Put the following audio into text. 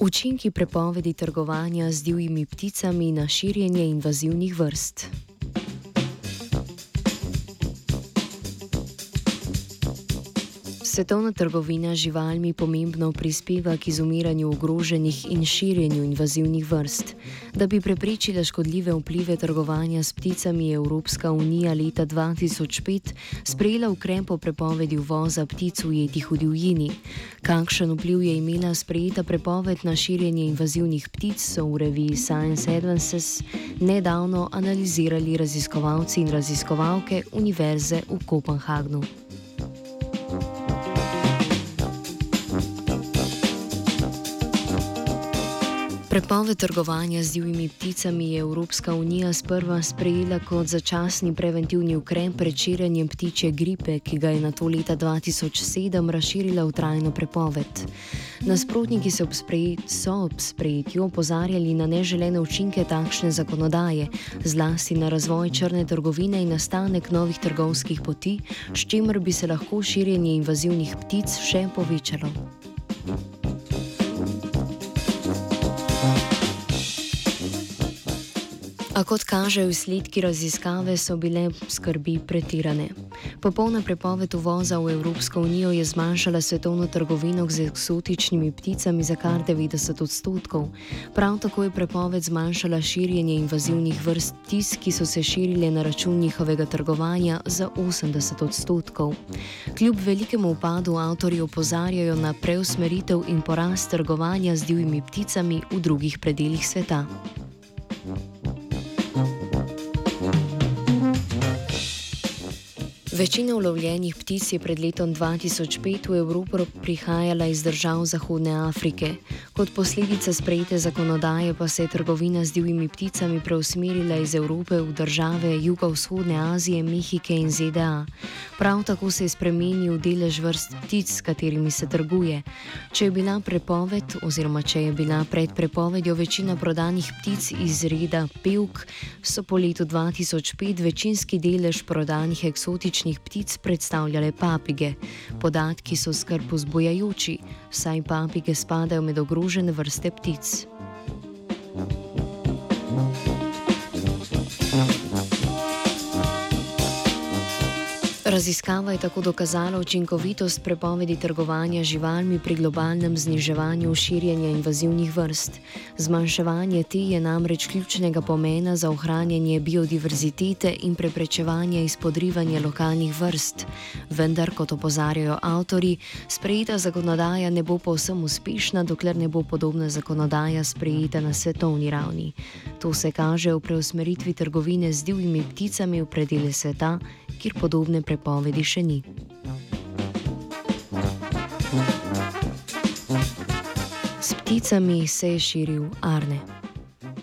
Učinki prepovedi trgovanja z divjimi pticami na širjenje invazivnih vrst. Svetovna trgovina z živalmi pomembno prispeva k izumiranju ogroženih in širjenju invazivnih vrst. Da bi preprečila škodljive vplive trgovanja s pticami, je Evropska unija leta 2005 sprejela ukrep o prepovedi uvoza ptic ujetih v divjini. Kakšen vpliv je imela sprejeta prepoved na širjenje invazivnih ptic, so v reviji Science Advances nedavno analizirali raziskovalci in raziskovalke Univerze v Kopenhagnu. Prepoved trgovanja z divjimi pticami je Evropska unija sprva sprejela kot začasni preventivni ukrep pred širjenjem ptiče gripe, ki ga je na to leta 2007 razširila v trajno prepoved. Nasprotniki so ob sprejetju opozarjali na neželene učinke takšne zakonodaje, zlasti na razvoj črne trgovine in nastanek novih trgovskih poti, s čimer bi se lahko širjenje invazivnih ptic še povečalo. A kot kažejo izsledki raziskave, so bile skrbi pretirane. Popolna prepoved uvoza v Evropsko unijo je zmanjšala svetovno trgovino z eksotičnimi pticami za kar 90 odstotkov. Prav tako je prepoved zmanjšala širjenje invazivnih vrst ptic, ki so se širile na račun njihovega trgovanja za 80 odstotkov. Kljub velikemu upadu avtorji opozarjajo na preusmeritev in porast trgovanja z divjimi pticami v drugih predeljih sveta. Večina ulovljenih ptic je pred letom 2005 v Evropo prihajala iz držav Zahodne Afrike. Kot posledica sprejete zakonodaje pa se je trgovina z divjimi pticami preusmerila iz Evrope v države jugovzhodne Azije, Mehike in ZDA. Prav tako se je spremenil delež vrst ptic, s katerimi se trguje. Če je bila prepoved, oziroma če je bila pred prepovedjo večina prodanih ptic iz reda pevk, so po letu 2005 večinski delež prodanih eksotičnih različnih ptic predstavljale papige. Podatki so skrb vzbojajoči, saj papige spadajo med ogrožene vrste ptic. Raziskava je tako dokazala učinkovitost prepovedi trgovanja živalmi pri globalnem zniževanju širjenja invazivnih vrst. Zmanjševanje te je namreč ključnega pomena za ohranjanje biodiverzitete in preprečevanje izpodrivanja lokalnih vrst. Vendar, kot opozarjajo avtori, sprejeta zakonodaja ne bo povsem uspešna, dokler ne bo podobna zakonodaja sprejeta na svetovni ravni. To se kaže v preusmeritvi trgovine z divjimi pticami v predele sveta kjer podobne prepovedi še ni. S pticami se je širil Arne.